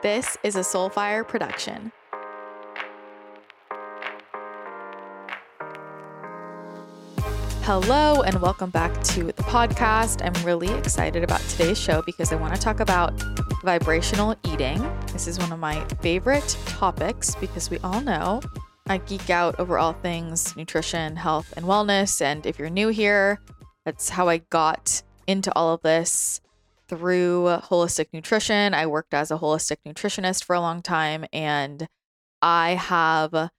This is a Soulfire production. Hello, and welcome back to the podcast. I'm really excited about today's show because I want to talk about vibrational eating. This is one of my favorite topics because we all know I geek out over all things nutrition, health, and wellness. And if you're new here, that's how I got into all of this through holistic nutrition. I worked as a holistic nutritionist for a long time and I have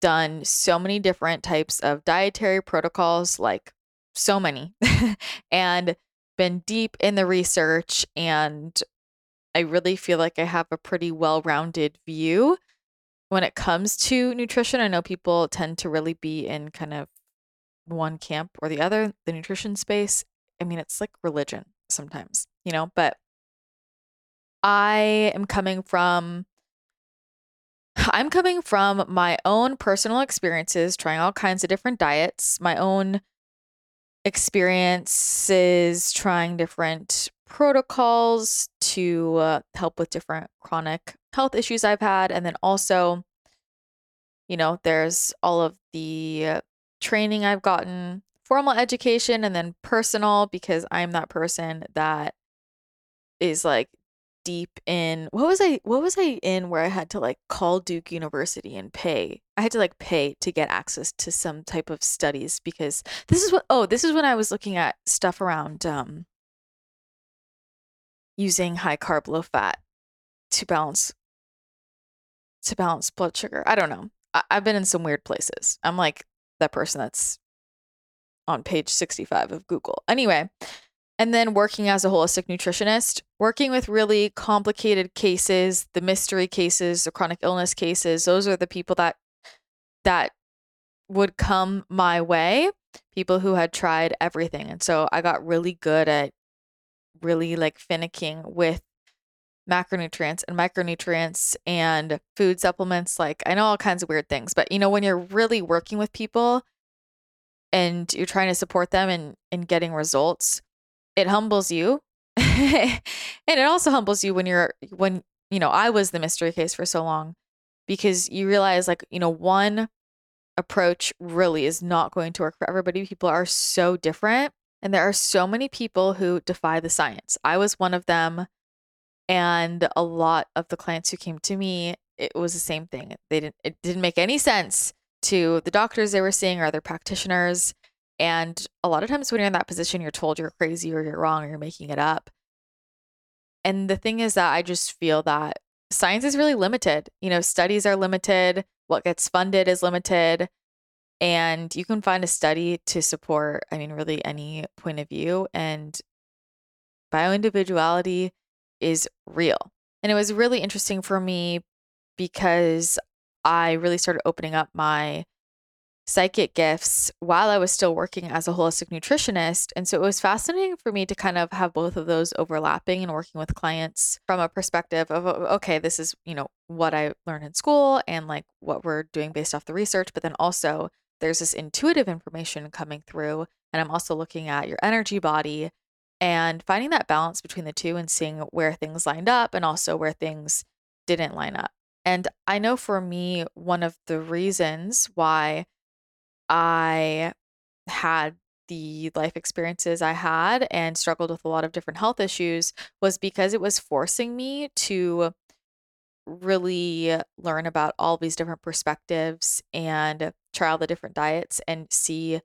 done so many different types of dietary protocols, like so many, and been deep in the research. And I really feel like I have a pretty well rounded view when it comes to nutrition. I know people tend to really be in kind of one camp or the other, the nutrition space. I mean, it's like religion sometimes, you know, but I am coming from I'm coming from my own personal experiences trying all kinds of different diets, my own experiences trying different protocols to uh, help with different chronic health issues I've had and then also you know, there's all of the training I've gotten formal education and then personal because I'm that person that is like deep in what was I what was I in where I had to like call Duke University and pay. I had to like pay to get access to some type of studies because this is what oh, this is when I was looking at stuff around um using high carb low fat to balance to balance blood sugar. I don't know. I, I've been in some weird places. I'm like that person that's on page 65 of Google. Anyway, and then working as a holistic nutritionist, working with really complicated cases, the mystery cases, the chronic illness cases, those are the people that that would come my way, people who had tried everything. And so I got really good at really like finicking with macronutrients and micronutrients and food supplements like I know all kinds of weird things, but you know when you're really working with people and you're trying to support them in in getting results, it humbles you. and it also humbles you when you're when you know, I was the mystery case for so long because you realize like, you know, one approach really is not going to work for everybody. People are so different and there are so many people who defy the science. I was one of them and a lot of the clients who came to me, it was the same thing. They didn't it didn't make any sense to the doctors they were seeing or other practitioners. And a lot of times when you're in that position, you're told you're crazy or you're wrong or you're making it up. And the thing is that I just feel that science is really limited. You know, studies are limited, what gets funded is limited. And you can find a study to support, I mean, really any point of view. And bioindividuality is real. And it was really interesting for me because I really started opening up my psychic gifts while I was still working as a holistic nutritionist. And so it was fascinating for me to kind of have both of those overlapping and working with clients from a perspective of, oh, okay, this is, you know, what I learned in school and like what we're doing based off the research. But then also there's this intuitive information coming through. And I'm also looking at your energy body and finding that balance between the two and seeing where things lined up and also where things didn't line up. And I know for me, one of the reasons why I had the life experiences I had and struggled with a lot of different health issues was because it was forcing me to really learn about all these different perspectives and try all the different diets and see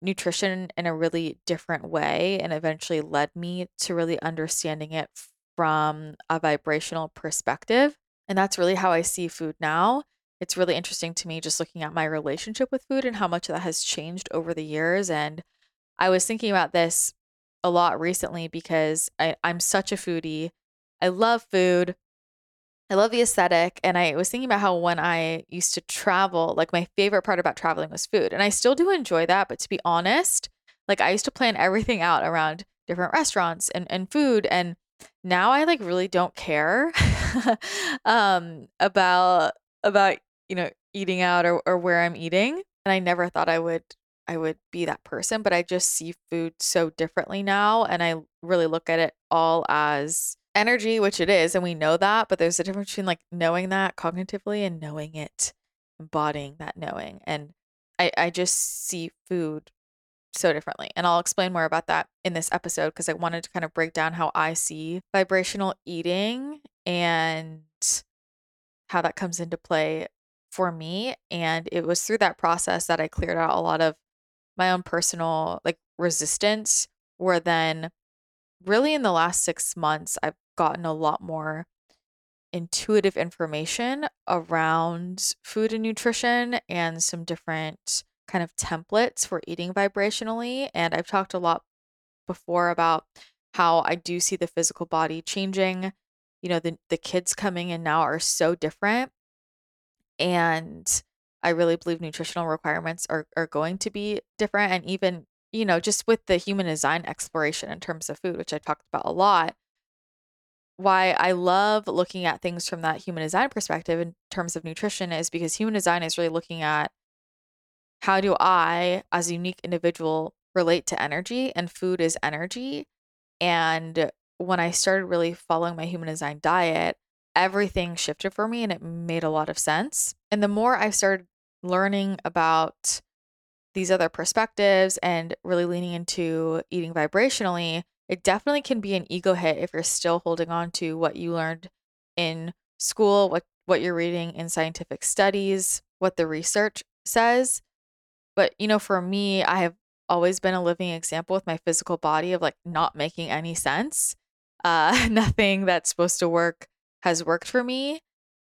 nutrition in a really different way and eventually led me to really understanding it from a vibrational perspective. And that's really how I see food now. It's really interesting to me just looking at my relationship with food and how much that has changed over the years. And I was thinking about this a lot recently because I, I'm such a foodie. I love food. I love the aesthetic. And I was thinking about how when I used to travel, like my favorite part about traveling was food. And I still do enjoy that. But to be honest, like I used to plan everything out around different restaurants and, and food. And now I like really don't care um, about about you know eating out or, or where I'm eating. And I never thought I would I would be that person, but I just see food so differently now and I really look at it all as energy, which it is, and we know that, but there's a difference between like knowing that cognitively and knowing it, embodying that knowing. And I, I just see food so differently. And I'll explain more about that in this episode because I wanted to kind of break down how I see vibrational eating and how that comes into play for me. And it was through that process that I cleared out a lot of my own personal like resistance, where then really in the last six months, I've gotten a lot more intuitive information around food and nutrition and some different kind of templates for eating vibrationally. And I've talked a lot before about how I do see the physical body changing. You know, the, the kids coming in now are so different. And I really believe nutritional requirements are, are going to be different. And even, you know, just with the human design exploration in terms of food, which I talked about a lot, why I love looking at things from that human design perspective in terms of nutrition is because human design is really looking at how do I, as a unique individual, relate to energy, and food is energy. And when I started really following my human design diet, everything shifted for me and it made a lot of sense. And the more I started learning about these other perspectives and really leaning into eating vibrationally, it definitely can be an ego hit if you're still holding on to what you learned in school, what what you're reading in scientific studies, what the research says. But you know, for me, I have always been a living example with my physical body of like not making any sense. Uh, nothing that's supposed to work has worked for me.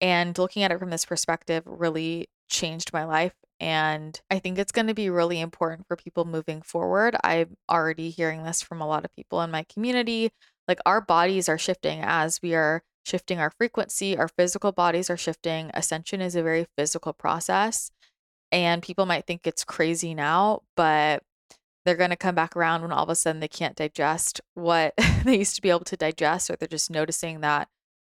And looking at it from this perspective really changed my life and I think it's going to be really important for people moving forward. I'm already hearing this from a lot of people in my community. Like our bodies are shifting as we are shifting our frequency, our physical bodies are shifting. Ascension is a very physical process. And people might think it's crazy now, but they're going to come back around when all of a sudden they can't digest what they used to be able to digest, or they're just noticing that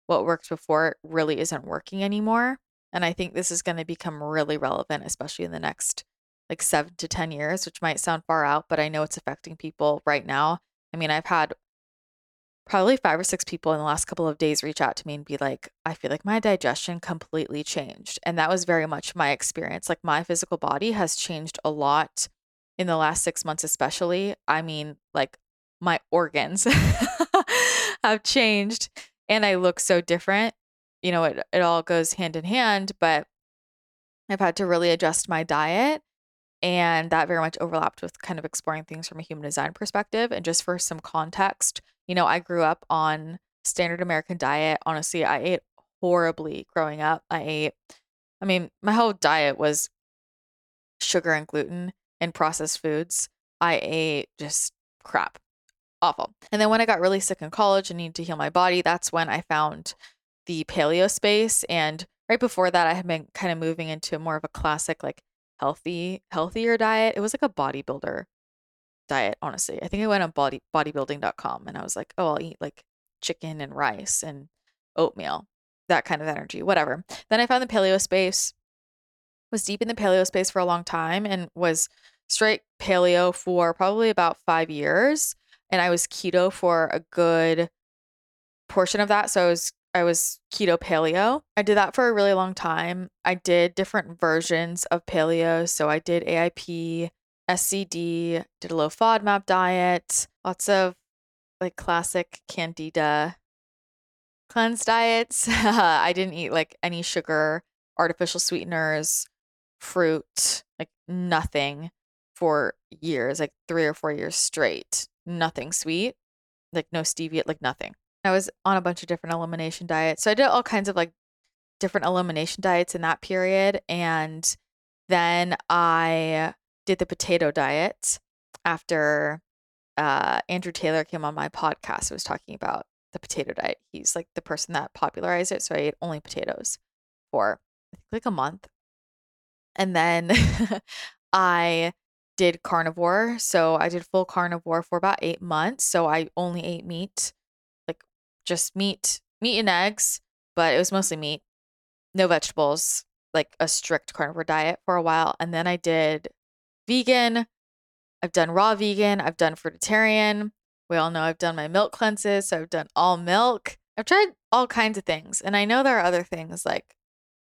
what worked before really isn't working anymore. And I think this is going to become really relevant, especially in the next like seven to 10 years, which might sound far out, but I know it's affecting people right now. I mean, I've had probably five or six people in the last couple of days reach out to me and be like, I feel like my digestion completely changed. And that was very much my experience. Like, my physical body has changed a lot in the last six months, especially. I mean, like, my organs have changed and I look so different you know, it, it all goes hand in hand, but I've had to really adjust my diet. And that very much overlapped with kind of exploring things from a human design perspective. And just for some context, you know, I grew up on standard American diet. Honestly, I ate horribly growing up. I ate, I mean, my whole diet was sugar and gluten and processed foods. I ate just crap, awful. And then when I got really sick in college and needed to heal my body, that's when I found the paleo space and right before that I had been kind of moving into more of a classic like healthy healthier diet. It was like a bodybuilder diet, honestly. I think I went on body bodybuilding.com and I was like, "Oh, I'll eat like chicken and rice and oatmeal." That kind of energy, whatever. Then I found the paleo space. Was deep in the paleo space for a long time and was straight paleo for probably about 5 years and I was keto for a good portion of that. So I was I was keto paleo. I did that for a really long time. I did different versions of paleo. So I did AIP, SCD, did a low FODMAP diet, lots of like classic candida cleanse diets. I didn't eat like any sugar, artificial sweeteners, fruit, like nothing for years, like three or four years straight. Nothing sweet, like no stevia, like nothing. I was on a bunch of different elimination diets. So I did all kinds of like different elimination diets in that period. And then I did the potato diet after uh, Andrew Taylor came on my podcast. Was talking about the potato diet. He's like the person that popularized it. So I ate only potatoes for like a month. And then I did carnivore. So I did full carnivore for about eight months. So I only ate meat like just meat, meat and eggs, but it was mostly meat, no vegetables, like a strict carnivore diet for a while. And then I did vegan. I've done raw vegan. I've done fruitarian. We all know I've done my milk cleanses, so I've done all milk. I've tried all kinds of things. And I know there are other things like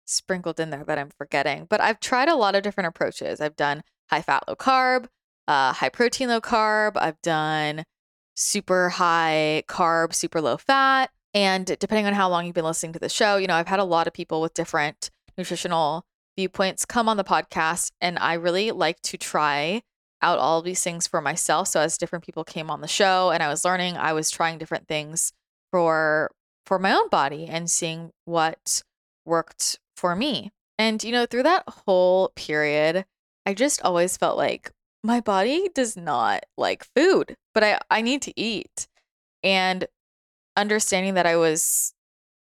sprinkled in there that I'm forgetting, but I've tried a lot of different approaches. I've done high fat, low carb, uh, high protein, low carb. I've done super high carb, super low fat. And depending on how long you've been listening to the show, you know, I've had a lot of people with different nutritional viewpoints come on the podcast. And I really like to try out all of these things for myself. So as different people came on the show and I was learning, I was trying different things for for my own body and seeing what worked for me. And you know, through that whole period, I just always felt like my body does not like food, but I I need to eat. And understanding that I was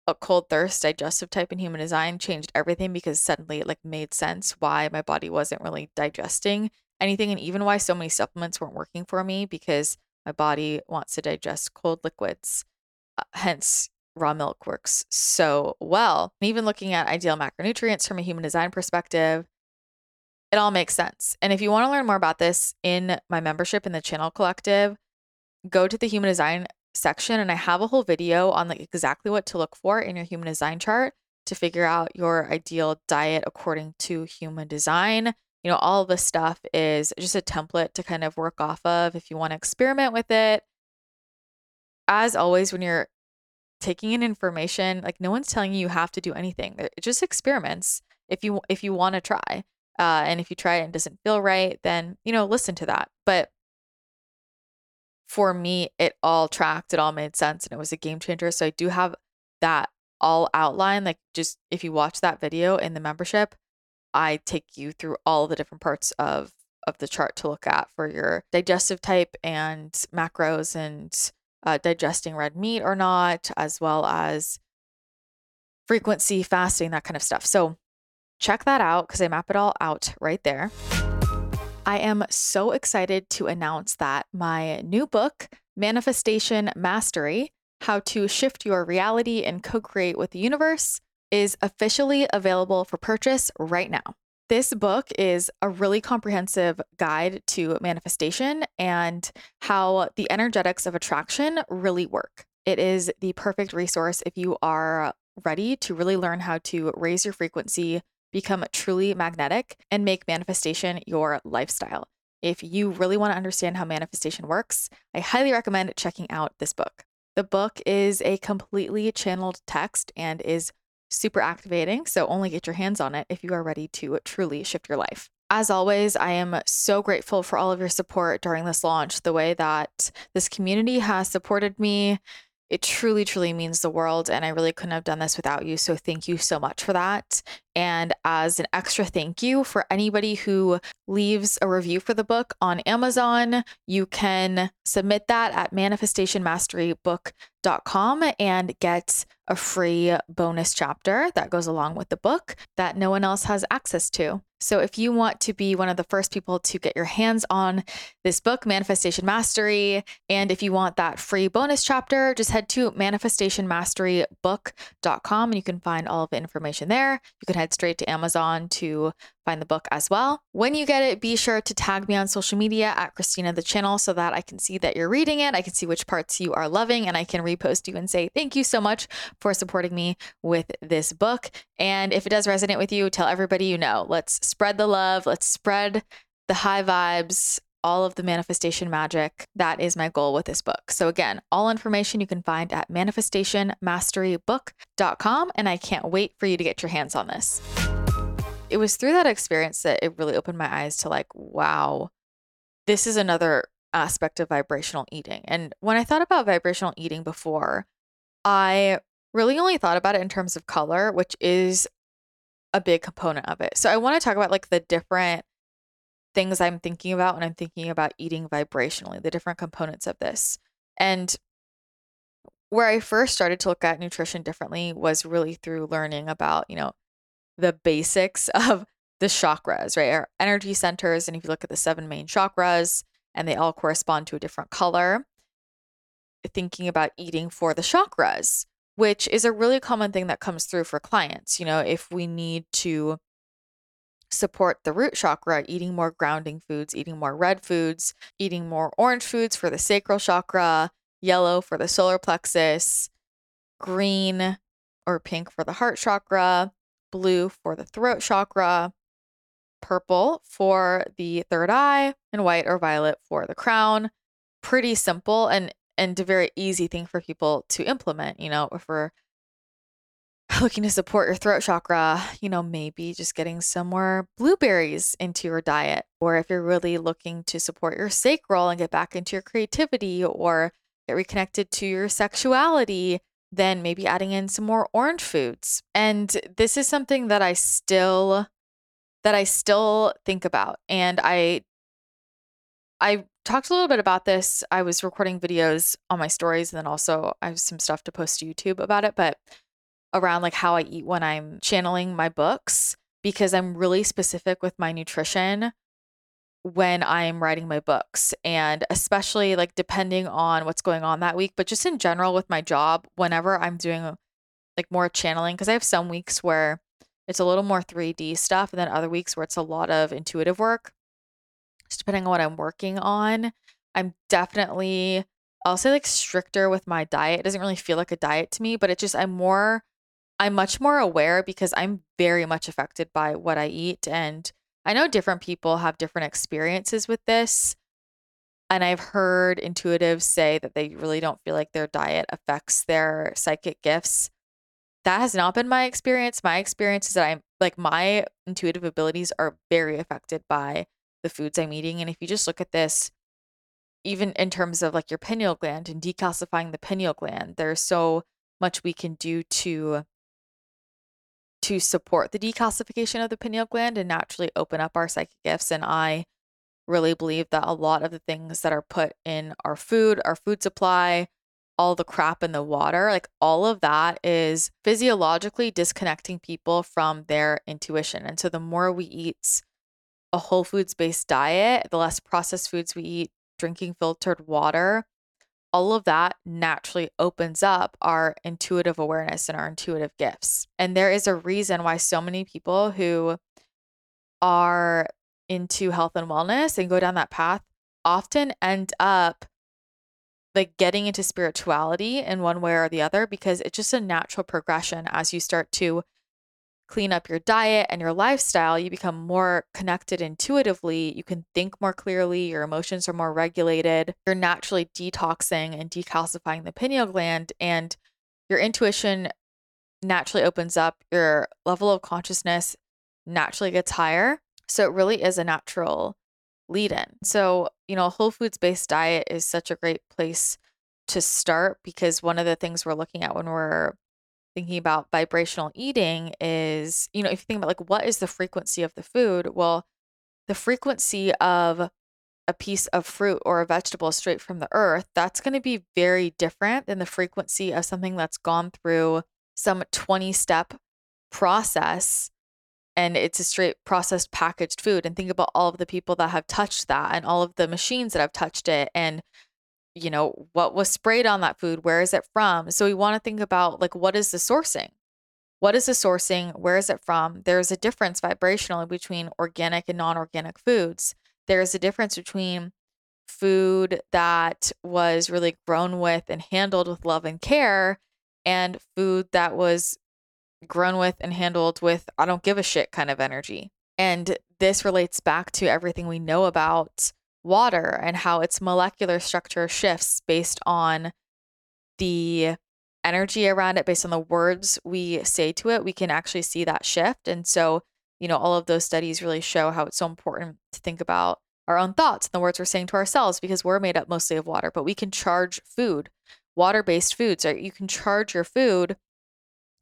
a cold thirst digestive type in human design changed everything because suddenly it like made sense why my body wasn't really digesting anything and even why so many supplements weren't working for me because my body wants to digest cold liquids. Uh, hence raw milk works so well. And even looking at ideal macronutrients from a human design perspective, it all makes sense. And if you want to learn more about this in my membership in the channel collective, go to the human design section and I have a whole video on like exactly what to look for in your human design chart to figure out your ideal diet according to human design. You know, all this stuff is just a template to kind of work off of if you want to experiment with it. As always, when you're taking in information, like no one's telling you you have to do anything. It just experiments if you if you want to try. Uh, and if you try it and it doesn't feel right, then you know listen to that. But for me, it all tracked, it all made sense, and it was a game changer. So I do have that all outline. Like just if you watch that video in the membership, I take you through all the different parts of of the chart to look at for your digestive type and macros and uh, digesting red meat or not, as well as frequency, fasting, that kind of stuff. So check that out because I map it all out right there. I am so excited to announce that my new book, Manifestation Mastery How to Shift Your Reality and Co Create with the Universe, is officially available for purchase right now. This book is a really comprehensive guide to manifestation and how the energetics of attraction really work. It is the perfect resource if you are ready to really learn how to raise your frequency, become truly magnetic, and make manifestation your lifestyle. If you really want to understand how manifestation works, I highly recommend checking out this book. The book is a completely channeled text and is super activating, so only get your hands on it if you are ready to truly shift your life. As always, I am so grateful for all of your support during this launch, the way that this community has supported me, it truly, truly means the world. And I really couldn't have done this without you. So thank you so much for that. And as an extra thank you for anybody who leaves a review for the book on Amazon, you can submit that at manifestationmasterybook.com and get a free bonus chapter that goes along with the book that no one else has access to. So, if you want to be one of the first people to get your hands on this book, Manifestation Mastery, and if you want that free bonus chapter, just head to manifestationmasterybook.com and you can find all of the information there. You can head straight to Amazon to find the book as well. When you get it, be sure to tag me on social media at Christina the channel so that I can see that you're reading it. I can see which parts you are loving and I can repost you and say thank you so much for supporting me with this book. And if it does resonate with you, tell everybody you know. Let's spread the love, let's spread the high vibes all of the manifestation magic. That is my goal with this book. So, again, all information you can find at manifestationmasterybook.com. And I can't wait for you to get your hands on this it was through that experience that it really opened my eyes to like, wow, this is another aspect of vibrational eating. And when I thought about vibrational eating before, I really only thought about it in terms of color, which is a big component of it. So I want to talk about like the different things I'm thinking about when I'm thinking about eating vibrationally, the different components of this. And where I first started to look at nutrition differently was really through learning about, you know, the basics of the chakras, right? Our energy centers. And if you look at the seven main chakras and they all correspond to a different color, thinking about eating for the chakras, which is a really common thing that comes through for clients. You know, if we need to support the root chakra, eating more grounding foods, eating more red foods, eating more orange foods for the sacral chakra, yellow for the solar plexus, green or pink for the heart chakra, blue for the throat chakra, purple for the third eye, and white or violet for the crown. Pretty simple and and a very easy thing for people to implement, you know, if we're looking to support your throat chakra, you know, maybe just getting some more blueberries into your diet. Or if you're really looking to support your sacral and get back into your creativity or get reconnected to your sexuality, then maybe adding in some more orange foods. And this is something that I still that I still think about. And I I talked a little bit about this. I was recording videos on my stories and then also I have some stuff to post to YouTube about it, but around like how I eat when I'm channeling my books because I'm really specific with my nutrition when I'm writing my books and especially like depending on what's going on that week, but just in general with my job, whenever I'm doing like more channeling, because I have some weeks where it's a little more 3D stuff, and then other weeks where it's a lot of intuitive work. Just depending on what I'm working on, I'm definitely, I'll say like stricter with my diet. It doesn't really feel like a diet to me, but it just, I'm more, I'm much more aware because I'm very much affected by what I eat. And I know different people have different experiences with this. And I've heard intuitives say that they really don't feel like their diet affects their psychic gifts. That has not been my experience. My experience is that I'm like my intuitive abilities are very affected by the foods I'm eating. And if you just look at this, even in terms of like your pineal gland and decalcifying the pineal gland, there's so much we can do to to support the decalcification of the pineal gland and naturally open up our psychic gifts. And I really believe that a lot of the things that are put in our food, our food supply, all the crap in the water, like all of that is physiologically disconnecting people from their intuition. And so the more we eat a whole foods based diet, the less processed foods we eat, drinking filtered water, all of that naturally opens up our intuitive awareness and our intuitive gifts. And there is a reason why so many people who are into health and wellness and go down that path often end up like getting into spirituality in one way or the other because it's just a natural progression as you start to clean up your diet and your lifestyle, you become more connected intuitively. You can think more clearly. Your emotions are more regulated. You're naturally detoxing and decalcifying the pineal gland, and your intuition naturally opens up. Your level of consciousness naturally gets higher. So it really is a natural lead in. So, you know, a whole foods based diet is such a great place to start because one of the things we're looking at when we're thinking about vibrational eating is, you know, if you think about like what is the frequency of the food? Well, the frequency of a piece of fruit or a vegetable straight from the earth, that's going to be very different than the frequency of something that's gone through some 20 step process and it's a straight processed packaged food. And think about all of the people that have touched that and all of the machines that have touched it and you know, what was sprayed on that food? Where is it from? So we want to think about like, what is the sourcing? What is the sourcing? Where is it from? There's a difference vibrationally between organic and non organic foods. There's a difference between food that was really grown with and handled with love and care and food that was grown with and handled with, I don't give a shit kind of energy. And this relates back to everything we know about water and how its molecular structure shifts based on the energy around it, based on the words we say to it, we can actually see that shift. And so, you know, all of those studies really show how it's so important to think about our own thoughts and the words we're saying to ourselves because we're made up mostly of water, but we can charge food, water based foods, right? You can charge your food,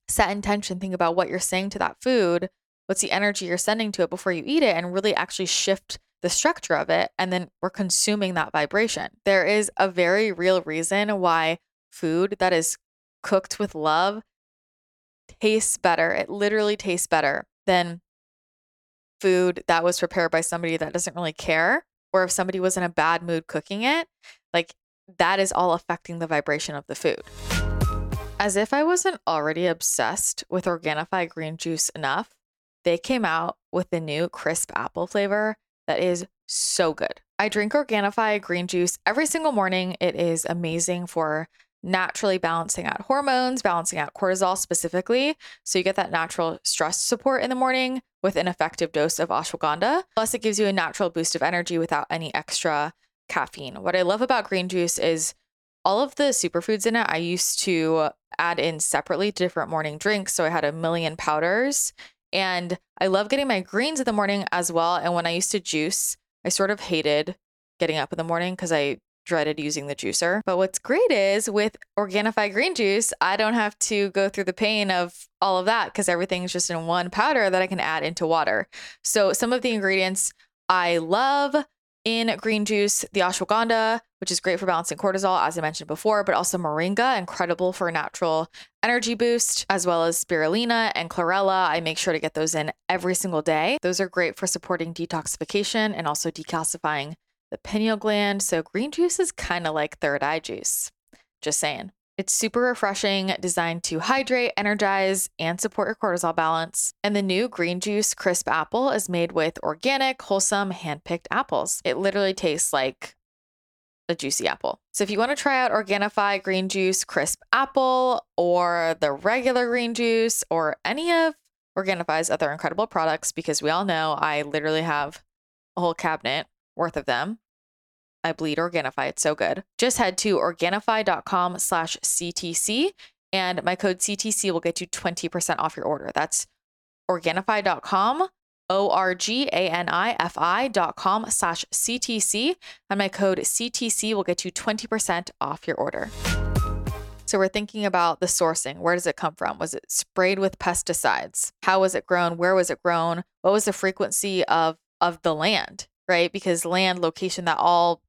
set intention, think about what you're saying to that food, what's the energy you're sending to it before you eat it, and really actually shift the structure of it, and then we're consuming that vibration. There is a very real reason why food that is cooked with love tastes better. It literally tastes better than food that was prepared by somebody that doesn't really care, or if somebody was in a bad mood cooking it. Like that is all affecting the vibration of the food. As if I wasn't already obsessed with Organifi green juice enough, they came out with the new crisp apple flavor that is so good. I drink Organifi green juice every single morning. It is amazing for naturally balancing out hormones, balancing out cortisol specifically. So you get that natural stress support in the morning with an effective dose of ashwagandha. Plus, it gives you a natural boost of energy without any extra caffeine. What I love about green juice is all of the superfoods in it, I used to add in separately to different morning drinks. So I had a million powders. And I love getting my greens in the morning as well. And when I used to juice, I sort of hated getting up in the morning because I dreaded using the juicer. But what's great is with Organifi green juice, I don't have to go through the pain of all of that because everything's just in one powder that I can add into water. So some of the ingredients I love in green juice, the ashwagandha, which is great for balancing cortisol, as I mentioned before, but also moringa, incredible for a natural energy boost, as well as spirulina and chlorella. I make sure to get those in every single day. Those are great for supporting detoxification and also decalcifying the pineal gland. So green juice is kind of like third eye juice. Just saying. It's super refreshing, designed to hydrate, energize, and support your cortisol balance. And the new Green Juice Crisp Apple is made with organic, wholesome, hand-picked apples. It literally tastes like a juicy apple. So if you want to try out Organifi Green Juice Crisp Apple or the regular green juice or any of Organifi's other incredible products, because we all know I literally have a whole cabinet worth of them. I bleed Organifi. It's so good. Just head to Organifi.com slash CTC and my code CTC will get you 20% off your order. That's Organifi.com, O-R-G-A-N-I-F-I dot com slash CTC. And my code CTC will get you 20% off your order. So we're thinking about the sourcing. Where does it come from? Was it sprayed with pesticides? How was it grown? Where was it grown? What was the frequency of of the land? Right? Because land, location, that all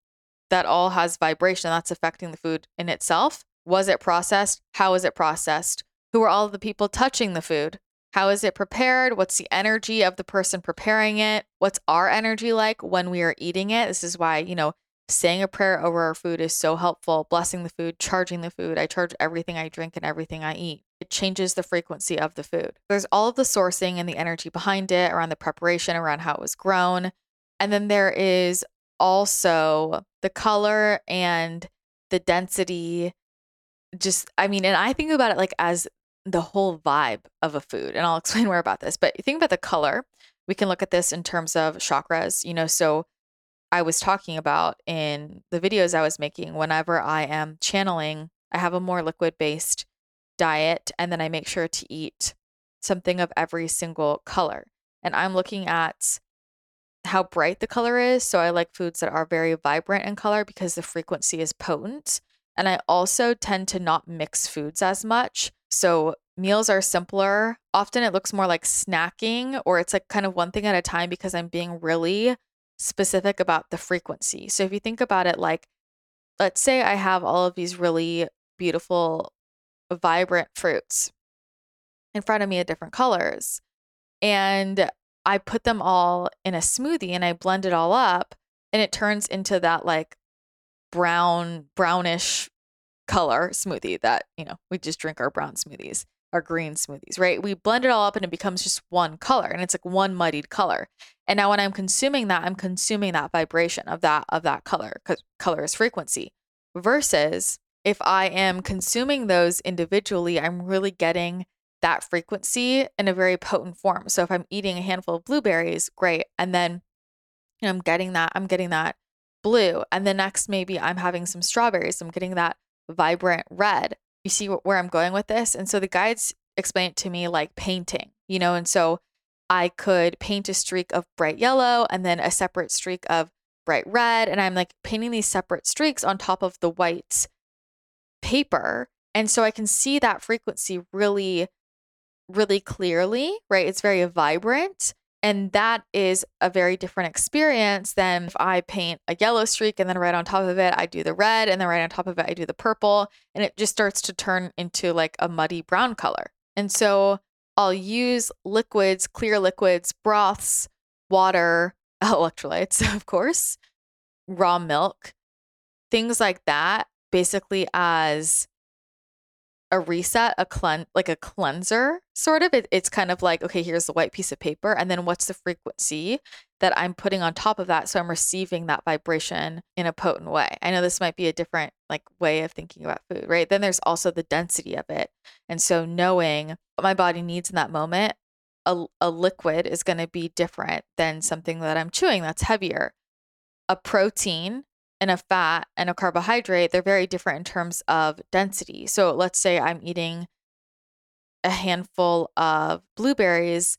that all has vibration that's affecting the food in itself. Was it processed? How is it processed? Who are all the people touching the food? How is it prepared? What's the energy of the person preparing it? What's our energy like when we are eating it? This is why, you know, saying a prayer over our food is so helpful. Blessing the food, charging the food. I charge everything I drink and everything I eat. It changes the frequency of the food. There's all of the sourcing and the energy behind it, around the preparation, around how it was grown. And then there is also the color and the density just i mean and i think about it like as the whole vibe of a food and i'll explain more about this but think about the color we can look at this in terms of chakras you know so i was talking about in the videos i was making whenever i am channeling i have a more liquid based diet and then i make sure to eat something of every single color and i'm looking at how bright the color is. So I like foods that are very vibrant in color because the frequency is potent. And I also tend to not mix foods as much. So meals are simpler. Often it looks more like snacking or it's like kind of one thing at a time because I'm being really specific about the frequency. So if you think about it like, let's say I have all of these really beautiful, vibrant fruits in front of me at different colors. And I put them all in a smoothie and I blend it all up and it turns into that like brown, brownish color smoothie that, you know, we just drink our brown smoothies, our green smoothies, right? We blend it all up and it becomes just one color and it's like one muddied color. And now when I'm consuming that, I'm consuming that vibration of that of that color cuz color is frequency versus if I am consuming those individually, I'm really getting that frequency in a very potent form. So if I'm eating a handful of blueberries, great. And then you know, I'm getting that, I'm getting that blue. And the next, maybe I'm having some strawberries. I'm getting that vibrant red. You see where I'm going with this? And so the guides explain it to me like painting, you know, and so I could paint a streak of bright yellow and then a separate streak of bright red. And I'm like painting these separate streaks on top of the white paper. And so I can see that frequency really really clearly, right? It's very vibrant. And that is a very different experience than if I paint a yellow streak and then right on top of it, I do the red, and then right on top of it, I do the purple. And it just starts to turn into like a muddy brown color. And so I'll use liquids, clear liquids, broths, water, electrolytes, of course, raw milk, things like that, basically as a reset, a clean, like a cleanser, sort of. It, it's kind of like, okay, here's the white piece of paper, and then what's the frequency that I'm putting on top of that, so I'm receiving that vibration in a potent way. I know this might be a different like way of thinking about food, right? Then there's also the density of it, and so knowing what my body needs in that moment, a, a liquid is going to be different than something that I'm chewing that's heavier. A protein and a fat and a carbohydrate, they're very different in terms of density. So let's say I'm eating a handful of blueberries,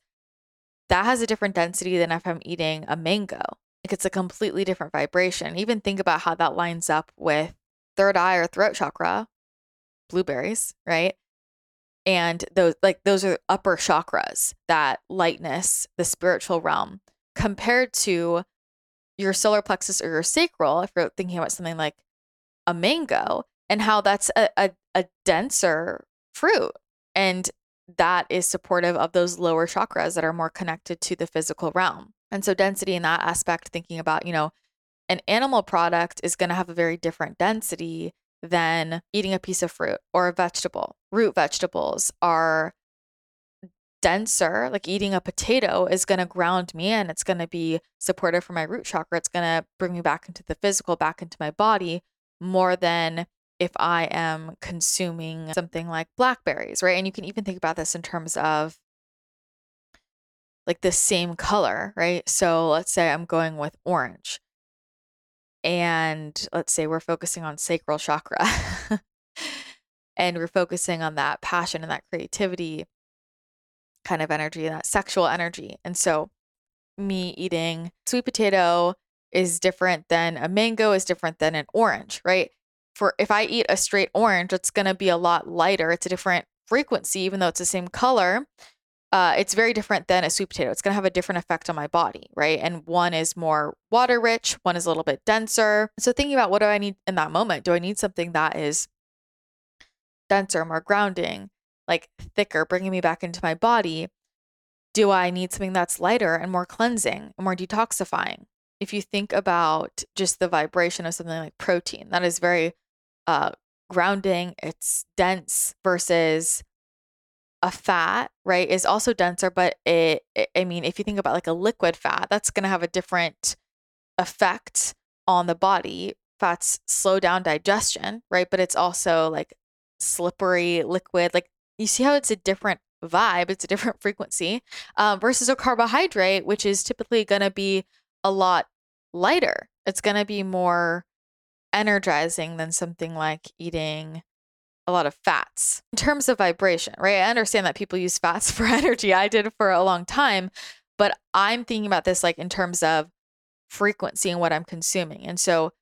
that has a different density than if I'm eating a mango. Like it's a completely different vibration. Even think about how that lines up with third eye or throat chakra, blueberries, right? And those like those are upper chakras, that lightness, the spiritual realm, compared to your solar plexus or your sacral, if you're thinking about something like a mango, and how that's a, a, a denser fruit. And that is supportive of those lower chakras that are more connected to the physical realm. And so, density in that aspect, thinking about, you know, an animal product is going to have a very different density than eating a piece of fruit or a vegetable. Root vegetables are denser, like eating a potato is going to ground me and it's going to be supportive for my root chakra. It's going to bring me back into the physical, back into my body more than if I am consuming something like blackberries, right? And you can even think about this in terms of like the same color, right? So let's say I'm going with orange. And let's say we're focusing on sacral chakra. and we're focusing on that passion and that creativity kind of energy, that sexual energy. And so, me eating sweet potato is different than a mango, is different than an orange, right? For if I eat a straight orange, it's going to be a lot lighter. It's a different frequency, even though it's the same color. Uh, it's very different than a sweet potato. It's going to have a different effect on my body, right? And one is more water rich, one is a little bit denser. So, thinking about what do I need in that moment? Do I need something that is denser, more grounding? Like thicker, bringing me back into my body? Do I need something that's lighter and more cleansing and more detoxifying? If you think about just the vibration of something like protein, that is very uh, grounding, it's dense versus a fat, right, is also denser, but it, it, I mean, if you think about like a liquid fat, that's going to have a different effect on the body. Fats slow down digestion, right? But it's also like slippery liquid. Like you see how it's a different vibe, it's a different frequency uh, versus a carbohydrate, which is typically going to be a lot lighter. It's going to be more energizing than something like eating a lot of fats in terms of vibration, right? I understand that people use fats for energy. I did for a long time, but I'm thinking about this like in terms of frequency and what I'm consuming. And so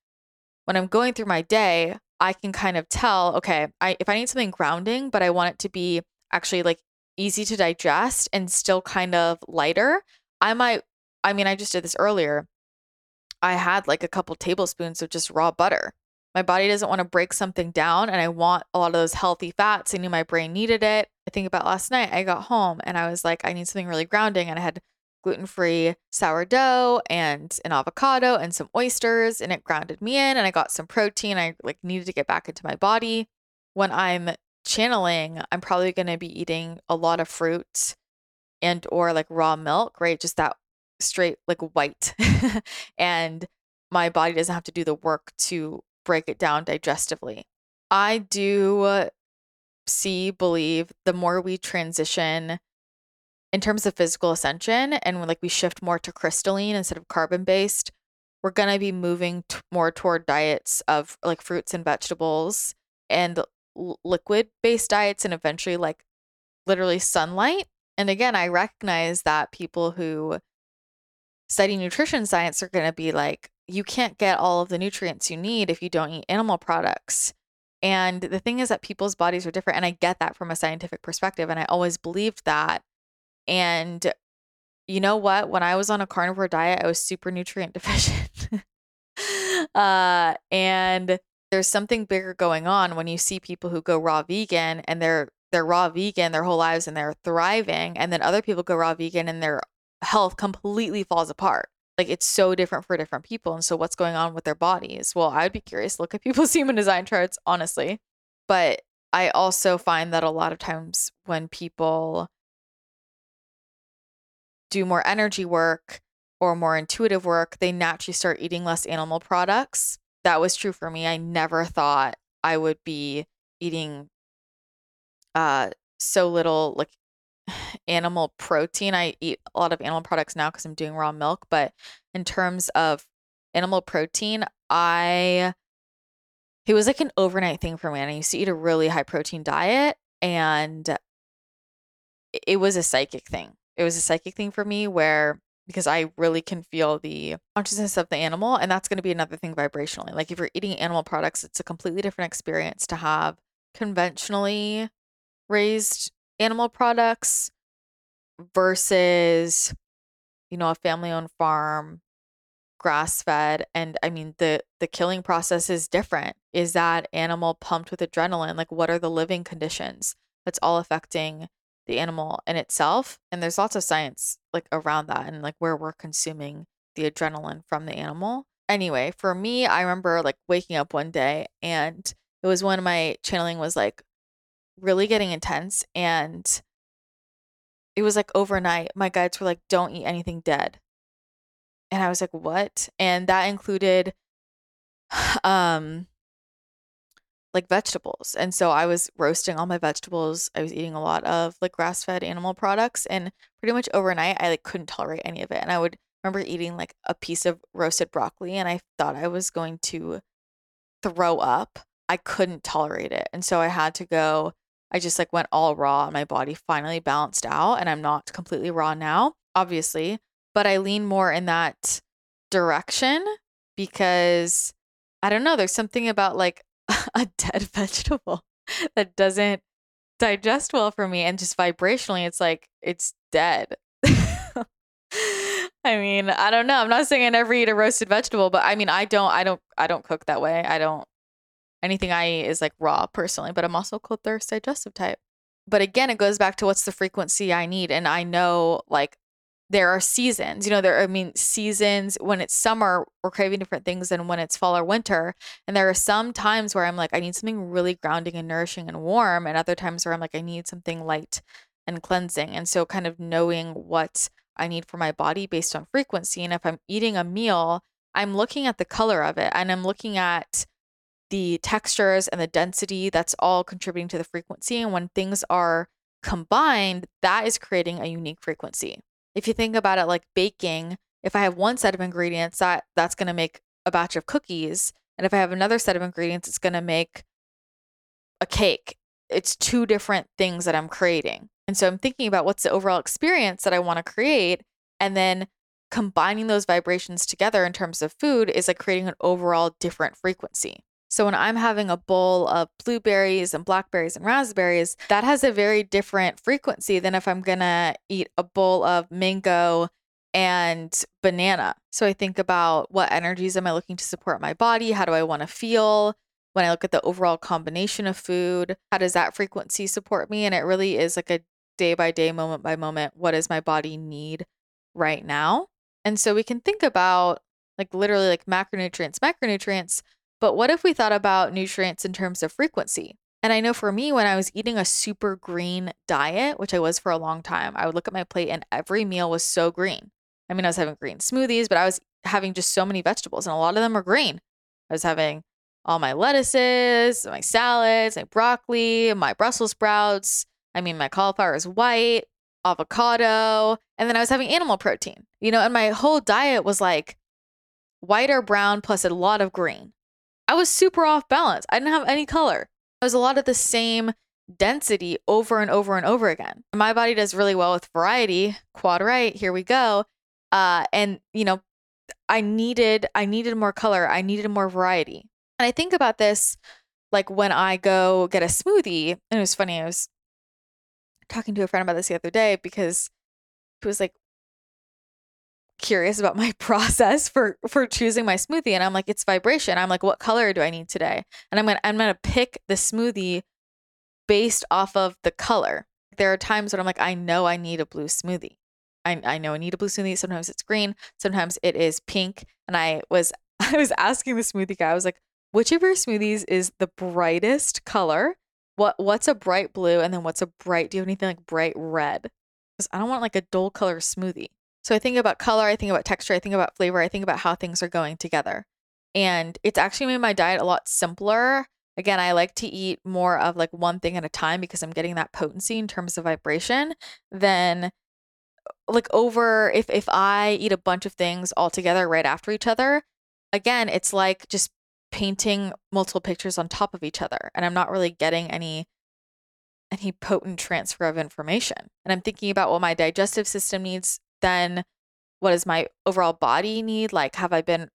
when I'm going through my day, I can kind of tell, okay, I if I need something grounding, but I want it to be actually like easy to digest and still kind of lighter, I might I mean, I just did this earlier. I had like a couple tablespoons of just raw butter. My body doesn't want to break something down and I want a lot of those healthy fats. I knew my brain needed it. I think about last night, I got home and I was like, I need something really grounding. And I had gluten free sourdough and an avocado and some oysters, and it grounded me in. And I got some protein. I like needed to get back into my body. When I'm channeling, I'm probably going to be eating a lot of fruit and or like raw milk, right? Just that straight like white. and my body doesn't have to do the work to break it down digestively. I do see, believe the more we transition in terms of physical ascension and when like we shift more to crystalline instead of carbon based we're going to be moving t- more toward diets of like fruits and vegetables and l- liquid based diets and eventually like literally sunlight. And again i recognize that people who study nutrition science are going to be like you can't get all of the nutrients you need if you don't eat animal products. And the thing is that people's bodies are different and i get that from a scientific perspective and i always believed that and you know what? When I was on a carnivore diet, I was super nutrient deficient. uh, and there's something bigger going on when you see people who go raw vegan and they're they're raw vegan their whole lives and they're thriving, and then other people go raw vegan and their health completely falls apart. Like it's so different for different people. And so what's going on with their bodies? Well, I'd be curious. Look at people's human design charts, honestly. But I also find that a lot of times when people do more energy work or more intuitive work, they naturally start eating less animal products. That was true for me. I never thought I would be eating uh so little like animal protein. I eat a lot of animal products now because I'm doing raw milk, but in terms of animal protein, I it was like an overnight thing for me. And I used to eat a really high protein diet and it was a psychic thing. It was a psychic thing for me where because I really can feel the consciousness of the animal. And that's going to be another thing vibrationally. Like if you're eating animal products, it's a completely different experience to have conventionally raised animal products versus, you know, a family owned farm, grass fed. And I mean, the, the killing process is different. Is that animal pumped with adrenaline? Like, what are the living conditions that's all affecting the animal in itself? And there's lots of science like around that and like where we're consuming the adrenaline from the animal. Anyway, for me, I remember like waking up one day and it was when my channeling was like really getting intense and it was like overnight my guides were like don't eat anything dead and i was like what and that included um like vegetables and so i was roasting all my vegetables i was eating a lot of like grass-fed animal products and pretty much overnight i like couldn't tolerate any of it and i would remember eating like a piece of roasted broccoli and i thought i was going to throw up. I couldn't tolerate it and so i had to go I just like went all raw and my body finally balanced out and I'm not completely raw now, obviously, but I lean more in that direction because I don't know, there's something about like a dead vegetable that doesn't digest well for me and just vibrationally it's like it's dead. I mean, I don't know. I'm not saying I never eat a roasted vegetable, but I mean, I don't, I don't, I don't cook that way. I don't anything I eat is like raw personally, but I'm also cold thirst digestive type. But again, it goes back to what's the frequency I need. And I know like there are seasons, you know, there, I mean, seasons when it's summer, we're craving different things than when it's fall or winter. And there are some times where I'm like, I need something really grounding and nourishing and warm. And other times where I'm like, I need something light and cleansing. And so kind of knowing what I need for my body based on frequency. And if I'm eating a meal, I'm looking at the color of it and I'm looking at the textures and the density that's all contributing to the frequency and when things are combined that is creating a unique frequency if you think about it like baking if i have one set of ingredients that that's going to make a batch of cookies and if i have another set of ingredients it's going to make a cake. It's two different things that i'm creating. And so i'm thinking about what's the overall experience that i want to create and then combining those vibrations together in terms of food is like creating an overall different frequency so when I'm having a bowl of blueberries and blackberries and raspberries, that has a very different frequency than if I'm going to eat a bowl of mango and banana. So I think about what energies am I looking to support my body? How do I want to feel? When I look at the overall combination of food, how does that frequency support me? And it really is like a day by day, moment by moment, what does my body need right now? And so we can think about like literally like macronutrients, micronutrients but what if we thought about nutrients in terms of frequency? And I know for me, when I was eating a super green diet, which I was for a long time, I would look at my plate and every meal was so green. I mean, I was having green smoothies, but I was having just so many vegetables, and a lot of them were green. I was having all my lettuces, my salads, my broccoli, my Brussels sprouts. I mean, my cauliflower is white, avocado, and then I was having animal protein, you know, and my whole diet was like white or brown plus a lot of green. I was super off balance. I didn't have any color. It was a lot of the same density over and over and over again. My body does really well with variety. Quad right, here we go. Uh, and you know, I needed I needed more color. I needed more variety. And I think about this like when I go get a smoothie, and it was funny. I was talking to a friend about this the other day because he was like, curious about my process for for choosing my smoothie and I'm like it's vibration. I'm like what color do I need today? And I'm going to I'm going to pick the smoothie based off of the color. There are times when I'm like I know I need a blue smoothie. I I know I need a blue smoothie. Sometimes it's green, sometimes it is pink, and I was I was asking the smoothie guy. I was like, "Which of your smoothies is the brightest color what what's a bright blue and then what's a bright do you have anything like bright red? Because I don't want like a dull color smoothie. So I think about color, I think about texture, I think about flavor, I think about how things are going together. And it's actually made my diet a lot simpler. Again, I like to eat more of like one thing at a time because I'm getting that potency in terms of vibration than like over if if I eat a bunch of things all together right after each other, again, it's like just painting multiple pictures on top of each other and I'm not really getting any any potent transfer of information. And I'm thinking about what my digestive system needs, then what does my overall body need? Like have I been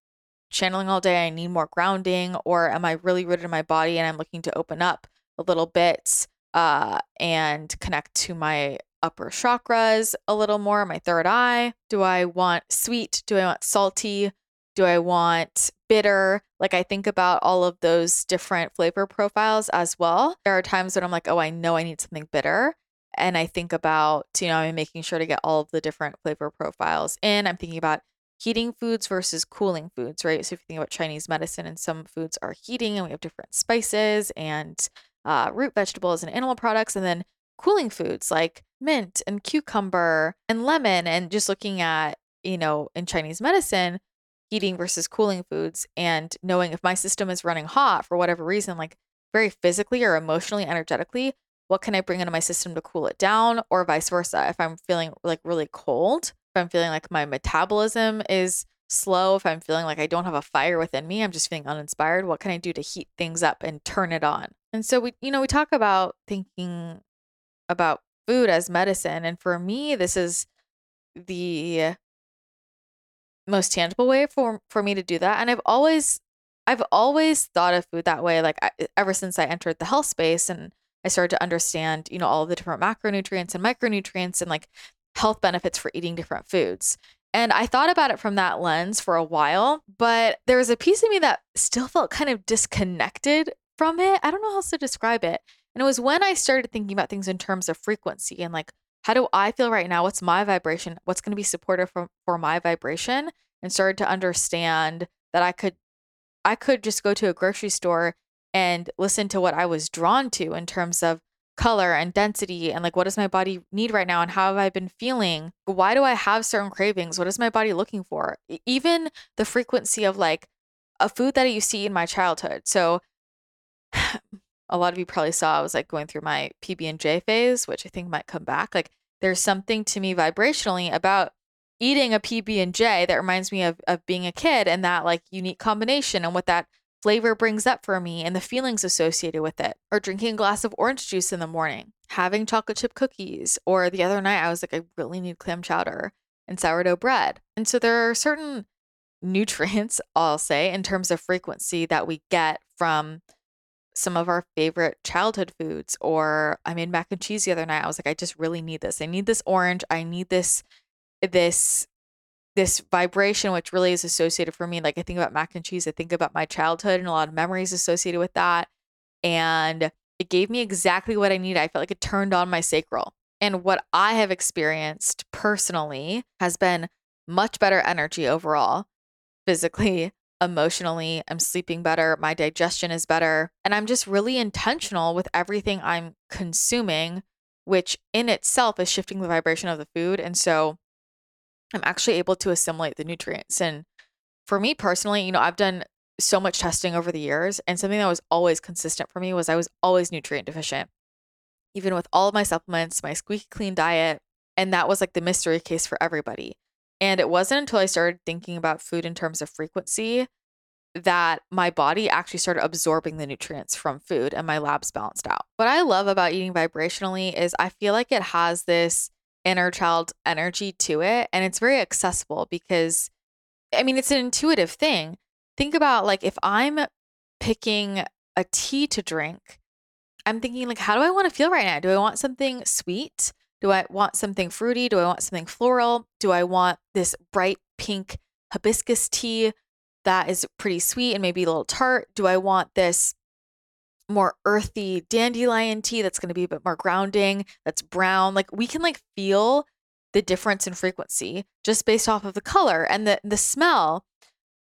channeling all day? I need more grounding or am I really rooted in my body and I'm looking to open up a little bit uh and connect to my upper chakras a little more, my third eye? Do I want sweet? Do I want salty? Do I want bitter? Like I think about all of those different flavor profiles as well. There are times when I'm like, oh, I know I need something bitter. And I think about, you know, I'm making sure to get all of the different flavor profiles in. I'm thinking about heating foods versus cooling foods, right? So if you think about Chinese medicine and some foods are heating and we have different spices and uh, root vegetables and animal products, and then cooling foods like mint and cucumber and lemon, and just looking at, you know, in Chinese medicine, heating versus cooling foods and knowing if my system is running hot for whatever reason, like very physically or emotionally, energetically, what can I bring into my system to cool it down or vice versa? If I'm feeling like really cold, if I'm feeling like my metabolism is slow, if I'm feeling like I don't have a fire within me, I'm just feeling uninspired, what can I do to heat things up and turn it on? And so we, you know, we talk about thinking about food as medicine. And for me, this is the most tangible way for for me to do that and i've always i've always thought of food that way like I, ever since i entered the health space and i started to understand you know all the different macronutrients and micronutrients and like health benefits for eating different foods and i thought about it from that lens for a while but there was a piece of me that still felt kind of disconnected from it i don't know how else to describe it and it was when i started thinking about things in terms of frequency and like how do I feel right now? What's my vibration? What's going to be supportive for, for my vibration? And started to understand that I could I could just go to a grocery store and listen to what I was drawn to in terms of color and density and like what does my body need right now and how have I been feeling? Why do I have certain cravings? What is my body looking for? Even the frequency of like a food that you see in my childhood. So a lot of you probably saw I was like going through my PB and J phase, which I think might come back. Like there's something to me vibrationally about eating a PB and J that reminds me of of being a kid and that like unique combination and what that flavor brings up for me and the feelings associated with it. Or drinking a glass of orange juice in the morning, having chocolate chip cookies, or the other night I was like I really need clam chowder and sourdough bread. And so there are certain nutrients, I'll say, in terms of frequency that we get from some of our favorite childhood foods. Or I made mac and cheese the other night. I was like, I just really need this. I need this orange. I need this, this, this vibration, which really is associated for me. Like I think about mac and cheese, I think about my childhood and a lot of memories associated with that. And it gave me exactly what I needed. I felt like it turned on my sacral. And what I have experienced personally has been much better energy overall, physically, emotionally. I'm sleeping better. My digestion is better. And I'm just really intentional with everything I'm consuming, which in itself is shifting the vibration of the food. And so I'm actually able to assimilate the nutrients. And for me personally, you know, I've done so much testing over the years, and something that was always consistent for me was I was always nutrient deficient, even with all of my supplements, my squeaky clean diet. And that was like the mystery case for everybody. And it wasn't until I started thinking about food in terms of frequency that my body actually started absorbing the nutrients from food and my labs balanced out. What I love about eating vibrationally is I feel like it has this inner child energy to it and it's very accessible because I mean it's an intuitive thing. Think about like if I'm picking a tea to drink, I'm thinking like how do I want to feel right now? Do I want something sweet? Do I want something fruity? Do I want something floral? Do I want this bright pink hibiscus tea that is pretty sweet and maybe a little tart? Do I want this more earthy dandelion tea that's going to be a bit more grounding, that's brown? Like we can like feel the difference in frequency just based off of the color and the the smell.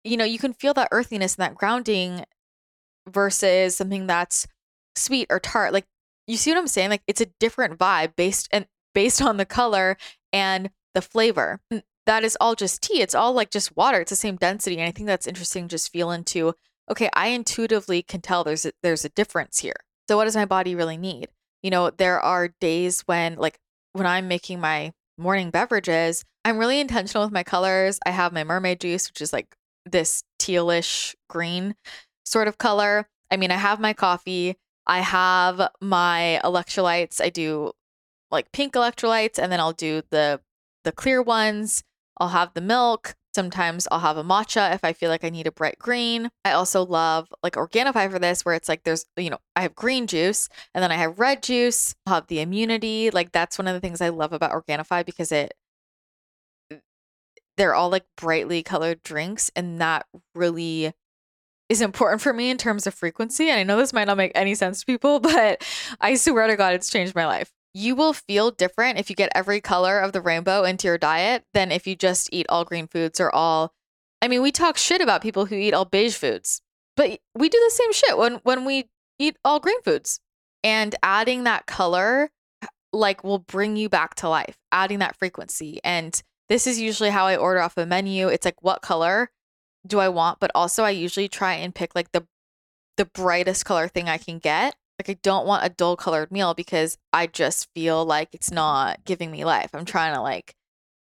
You know, you can feel that earthiness and that grounding versus something that's sweet or tart. Like you see what I'm saying? Like it's a different vibe based and based on the color and the flavor. That is all just tea. It's all like just water. It's the same density. And I think that's interesting just feel into, okay, I intuitively can tell there's a, there's a difference here. So what does my body really need? You know, there are days when like when I'm making my morning beverages, I'm really intentional with my colors. I have my mermaid juice, which is like this tealish green sort of color. I mean, I have my coffee. I have my electrolytes. I do like pink electrolytes and then I'll do the the clear ones. I'll have the milk. Sometimes I'll have a matcha if I feel like I need a bright green. I also love like Organifi for this, where it's like there's, you know, I have green juice and then I have red juice, I'll have the immunity. Like that's one of the things I love about Organifi because it, they're all like brightly colored drinks and that really is important for me in terms of frequency. And I know this might not make any sense to people, but I swear to God, it's changed my life. You will feel different if you get every color of the rainbow into your diet than if you just eat all green foods or all. I mean, we talk shit about people who eat all beige foods, but we do the same shit when when we eat all green foods. And adding that color like will bring you back to life, adding that frequency. And this is usually how I order off a menu. It's like what color do I want, but also I usually try and pick like the the brightest color thing I can get. Like I don't want a dull colored meal because I just feel like it's not giving me life. I'm trying to like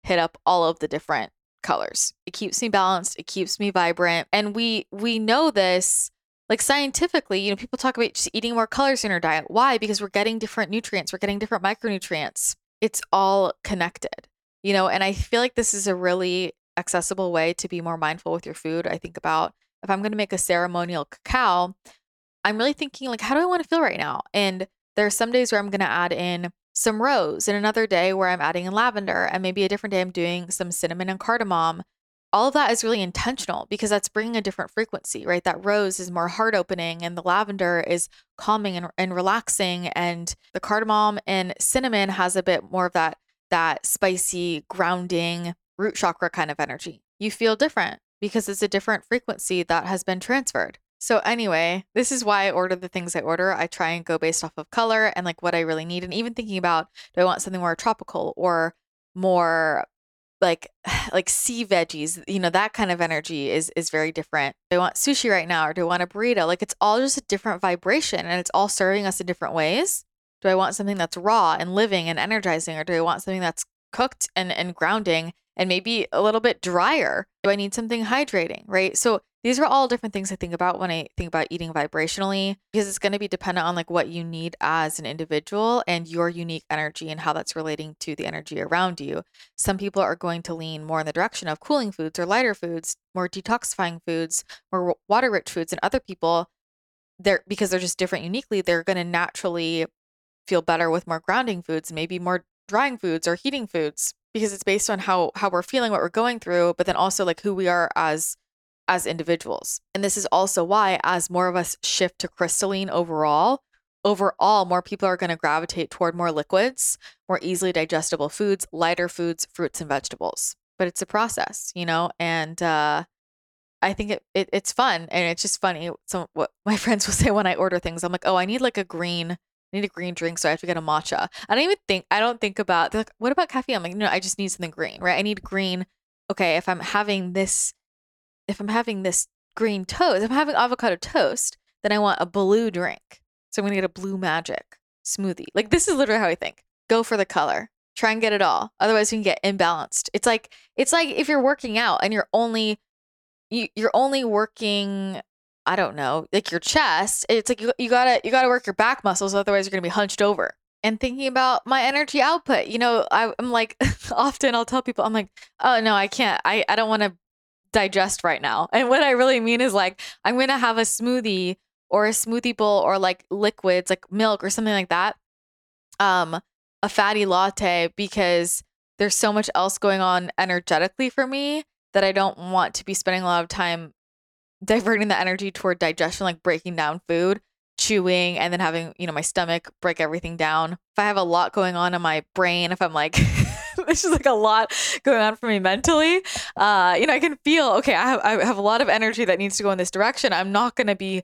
hit up all of the different colors. It keeps me balanced, it keeps me vibrant. And we we know this like scientifically, you know, people talk about just eating more colors in our diet. Why? Because we're getting different nutrients, we're getting different micronutrients. It's all connected. You know, and I feel like this is a really accessible way to be more mindful with your food. I think about if I'm going to make a ceremonial cacao, I'm really thinking like how do I want to feel right now? And there are some days where I'm going to add in some rose and another day where I'm adding in lavender and maybe a different day I'm doing some cinnamon and cardamom. All of that is really intentional because that's bringing a different frequency, right? That rose is more heart opening and the lavender is calming and, and relaxing and the cardamom and cinnamon has a bit more of that that spicy grounding root chakra kind of energy. You feel different because it's a different frequency that has been transferred. So, anyway, this is why I order the things I order. I try and go based off of color and like what I really need. And even thinking about do I want something more tropical or more like like sea veggies you know that kind of energy is is very different do i want sushi right now or do i want a burrito like it's all just a different vibration and it's all serving us in different ways do i want something that's raw and living and energizing or do i want something that's cooked and and grounding and maybe a little bit drier? Do I need something hydrating, right? So these are all different things I think about when I think about eating vibrationally because it's going to be dependent on like what you need as an individual and your unique energy and how that's relating to the energy around you. Some people are going to lean more in the direction of cooling foods or lighter foods, more detoxifying foods, more water rich foods and other people they're because they're just different uniquely, they're going to naturally feel better with more grounding foods, maybe more drying foods or heating foods because it's based on how how we're feeling what we're going through but then also like who we are as as individuals. And this is also why as more of us shift to crystalline overall overall more people are going to gravitate toward more liquids more easily digestible foods lighter foods fruits and vegetables. But it's a process you know? And uh I think it, it it's fun and it's just funny. So what my friends will say when I order things, I'm like, oh, I need like a green I need a green drink, so I have to get a matcha. I don't even think I don't think about like, what about caffeine? I'm like, no, I just need something green, right? I need green. Okay, if I'm having this, if I'm having this green toast, if I'm having avocado toast, then I want a blue drink. So I'm gonna get a blue magic smoothie. Like this is literally how I think. Go for the color. Try and get it all. Otherwise, you can get imbalanced. It's like it's like if you're working out and you're only you, you're only working I don't know, like your chest. It's like you, you gotta you gotta work your back muscles, otherwise you're gonna be hunched over. And thinking about my energy output, you know, I, I'm like often I'll tell people, I'm like, oh no, I can't. I, I don't want to digest right now. And what I really mean is like I'm gonna have a smoothie or a smoothie bowl or like liquids, like milk or something like that. Um, a fatty latte because there's so much else going on energetically for me that I don't want to be spending a lot of time diverting the energy toward digestion, like breaking down food, chewing, and then having, you know, my stomach break everything down. If I have a lot going on in my brain, if I'm like, there's just like a lot going on for me mentally, uh, you know, I can feel, okay, I have, I have a lot of energy that needs to go in this direction. I'm not going to be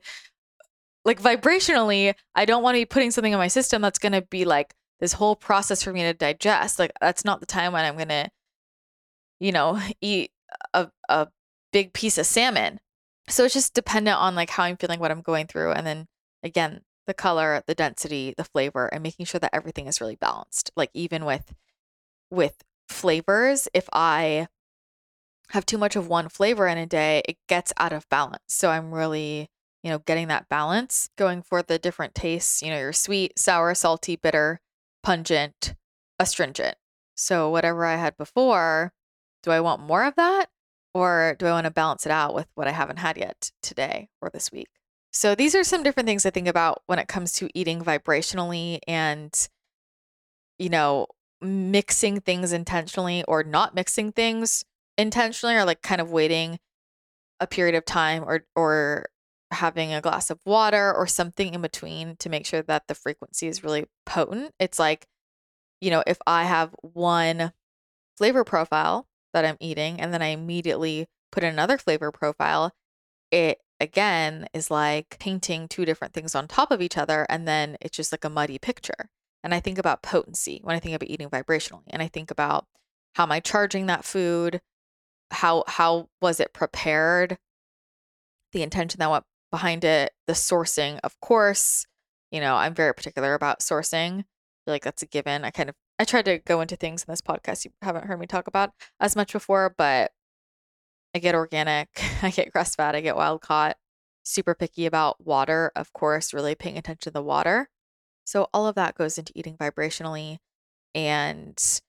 like vibrationally, I don't want to be putting something in my system that's going to be like this whole process for me to digest. Like that's not the time when I'm going to, you know, eat a, a big piece of salmon. So it's just dependent on like how I'm feeling, what I'm going through. And then again, the color, the density, the flavor, and making sure that everything is really balanced. Like even with with flavors, if I have too much of one flavor in a day, it gets out of balance. So I'm really, you know, getting that balance, going for the different tastes, you know, your sweet, sour, salty, bitter, pungent, astringent. So whatever I had before, do I want more of that? Or do I want to balance it out with what I haven't had yet today or this week? So these are some different things I think about when it comes to eating vibrationally and, you know, mixing things intentionally or not mixing things intentionally or like kind of waiting a period of time or or having a glass of water or something in between to make sure that the frequency is really potent. It's like, you know, if I have one flavor profile that I'm eating and then I immediately put another flavor profile, it again is like painting two different things on top of each other and then it's just like a muddy picture. And I think about potency when I think about eating vibrationally and I think about how am I charging that food? how how was it prepared the intention that went behind it the sourcing of course you know i'm very particular about sourcing I feel like that's a given i kind of i tried to go into things in this podcast you haven't heard me talk about as much before but i get organic i get grass fed i get wild caught super picky about water of course really paying attention to the water so all of that goes into eating vibrationally and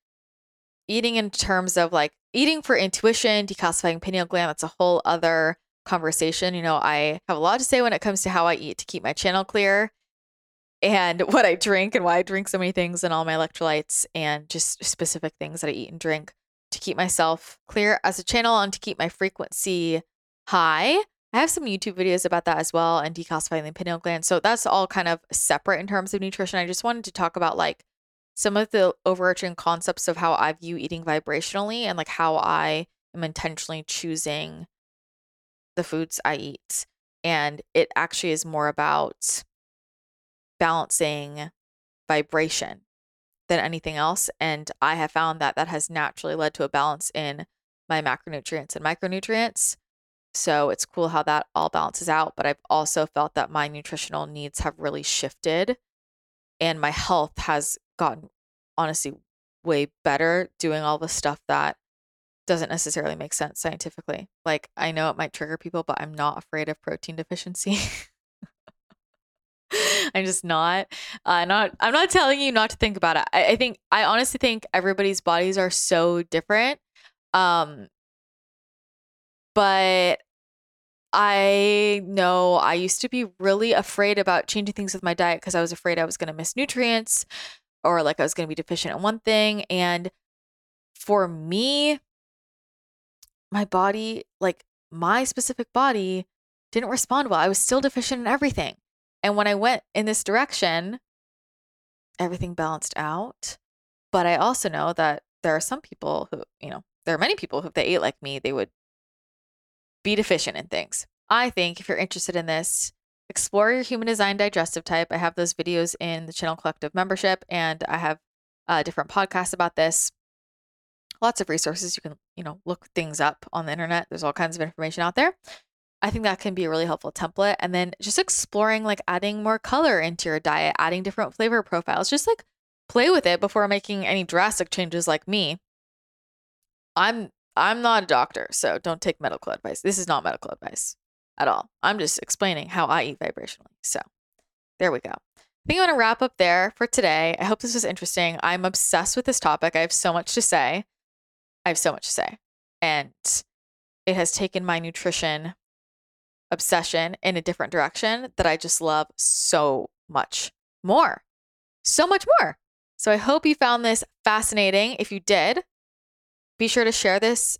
eating in terms of like eating for intuition, decalcifying pineal gland, that's a whole other conversation. You know, I have a lot to say when it comes to how I eat to keep my channel clear and what I drink and why I drink so many things and all my electrolytes and just specific things that I eat and drink to keep myself clear as a channel and to keep my frequency high. I have some YouTube videos about that as well and decalcifying the pineal gland. So that's all kind of separate in terms of nutrition. I just wanted to talk about like some of the overarching concepts of how I view eating vibrationally and like how I am intentionally choosing the foods I eat. And it actually is more about balancing vibration than anything else. And I have found that that has naturally led to a balance in my macronutrients and micronutrients. So it's cool how that all balances out. But I've also felt that my nutritional needs have really shifted and my health has gotten honestly way better doing all the stuff that doesn't necessarily make sense scientifically. Like I know it might trigger people, but I'm not afraid of protein deficiency. I'm just not. Uh, not. I'm not telling you not to think about it. I, I think. I honestly think everybody's bodies are so different. Um, but I know I used to be really afraid about changing things with my diet because I was afraid I was going to miss nutrients or like I was going to be deficient in one thing. And for me, my body, like my specific body, didn't respond well. I was still deficient in everything. And when I went in this direction, everything balanced out. But I also know that there are some people who, you know, there are many people who, if they ate like me, they would be deficient in things. I think if you're interested in this, explore your human design digestive type. I have those videos in the Channel Collective membership, and I have uh, different podcasts about this. Lots of resources. You can, you know, look things up on the internet. There's all kinds of information out there. I think that can be a really helpful template. And then just exploring like adding more color into your diet, adding different flavor profiles, just like play with it before making any drastic changes like me. I'm I'm not a doctor, so don't take medical advice. This is not medical advice at all. I'm just explaining how I eat vibrationally. So there we go. I think I'm going to wrap up there for today. I hope this was interesting. I'm obsessed with this topic. I have so much to say. I have so much to say. And it has taken my nutrition obsession in a different direction that I just love so much more. So much more. So I hope you found this fascinating. If you did, be sure to share this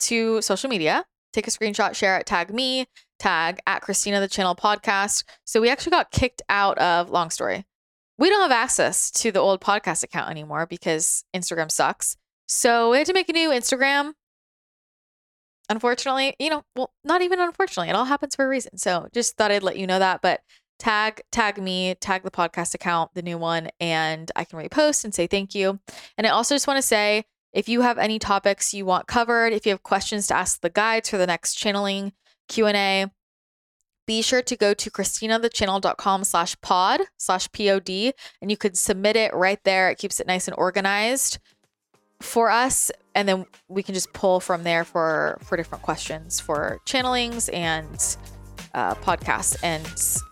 to social media take a screenshot, share it, tag me, tag at Christina the Channel podcast. So we actually got kicked out of long story. We don't have access to the old podcast account anymore because Instagram sucks. So we had to make a new Instagram. Unfortunately, you know, well, not even unfortunately, it all happens for a reason. So just thought I'd let you know that. But tag tag me, tag the podcast account, the new one, and I can repost and say thank you. And I also just want to say if you have any topics you want covered, if you have questions to ask the guides for the next channeling Q&A, be sure to go to christinathechannel.com slash pod slash pod and you could submit it right there. It keeps it nice and organized for us. And then we can just pull from there for, for different questions for channelings and uh, podcasts. And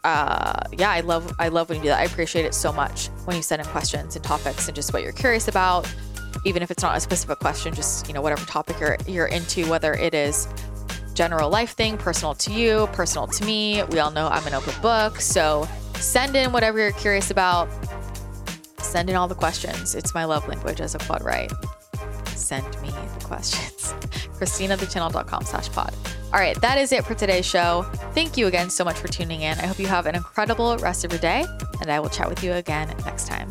uh, yeah, I love I love when you do that. I appreciate it so much when you send in questions and topics and just what you're curious about. Even if it's not a specific question, just you know whatever topic you're you're into, whether it is general life thing, personal to you, personal to me. We all know I'm an open book, so send in whatever you're curious about. Send in all the questions. It's my love language as a quad right. Send me the questions. ChristinaTheChannel.com slash pod. All right, that is it for today's show. Thank you again so much for tuning in. I hope you have an incredible rest of your day, and I will chat with you again next time.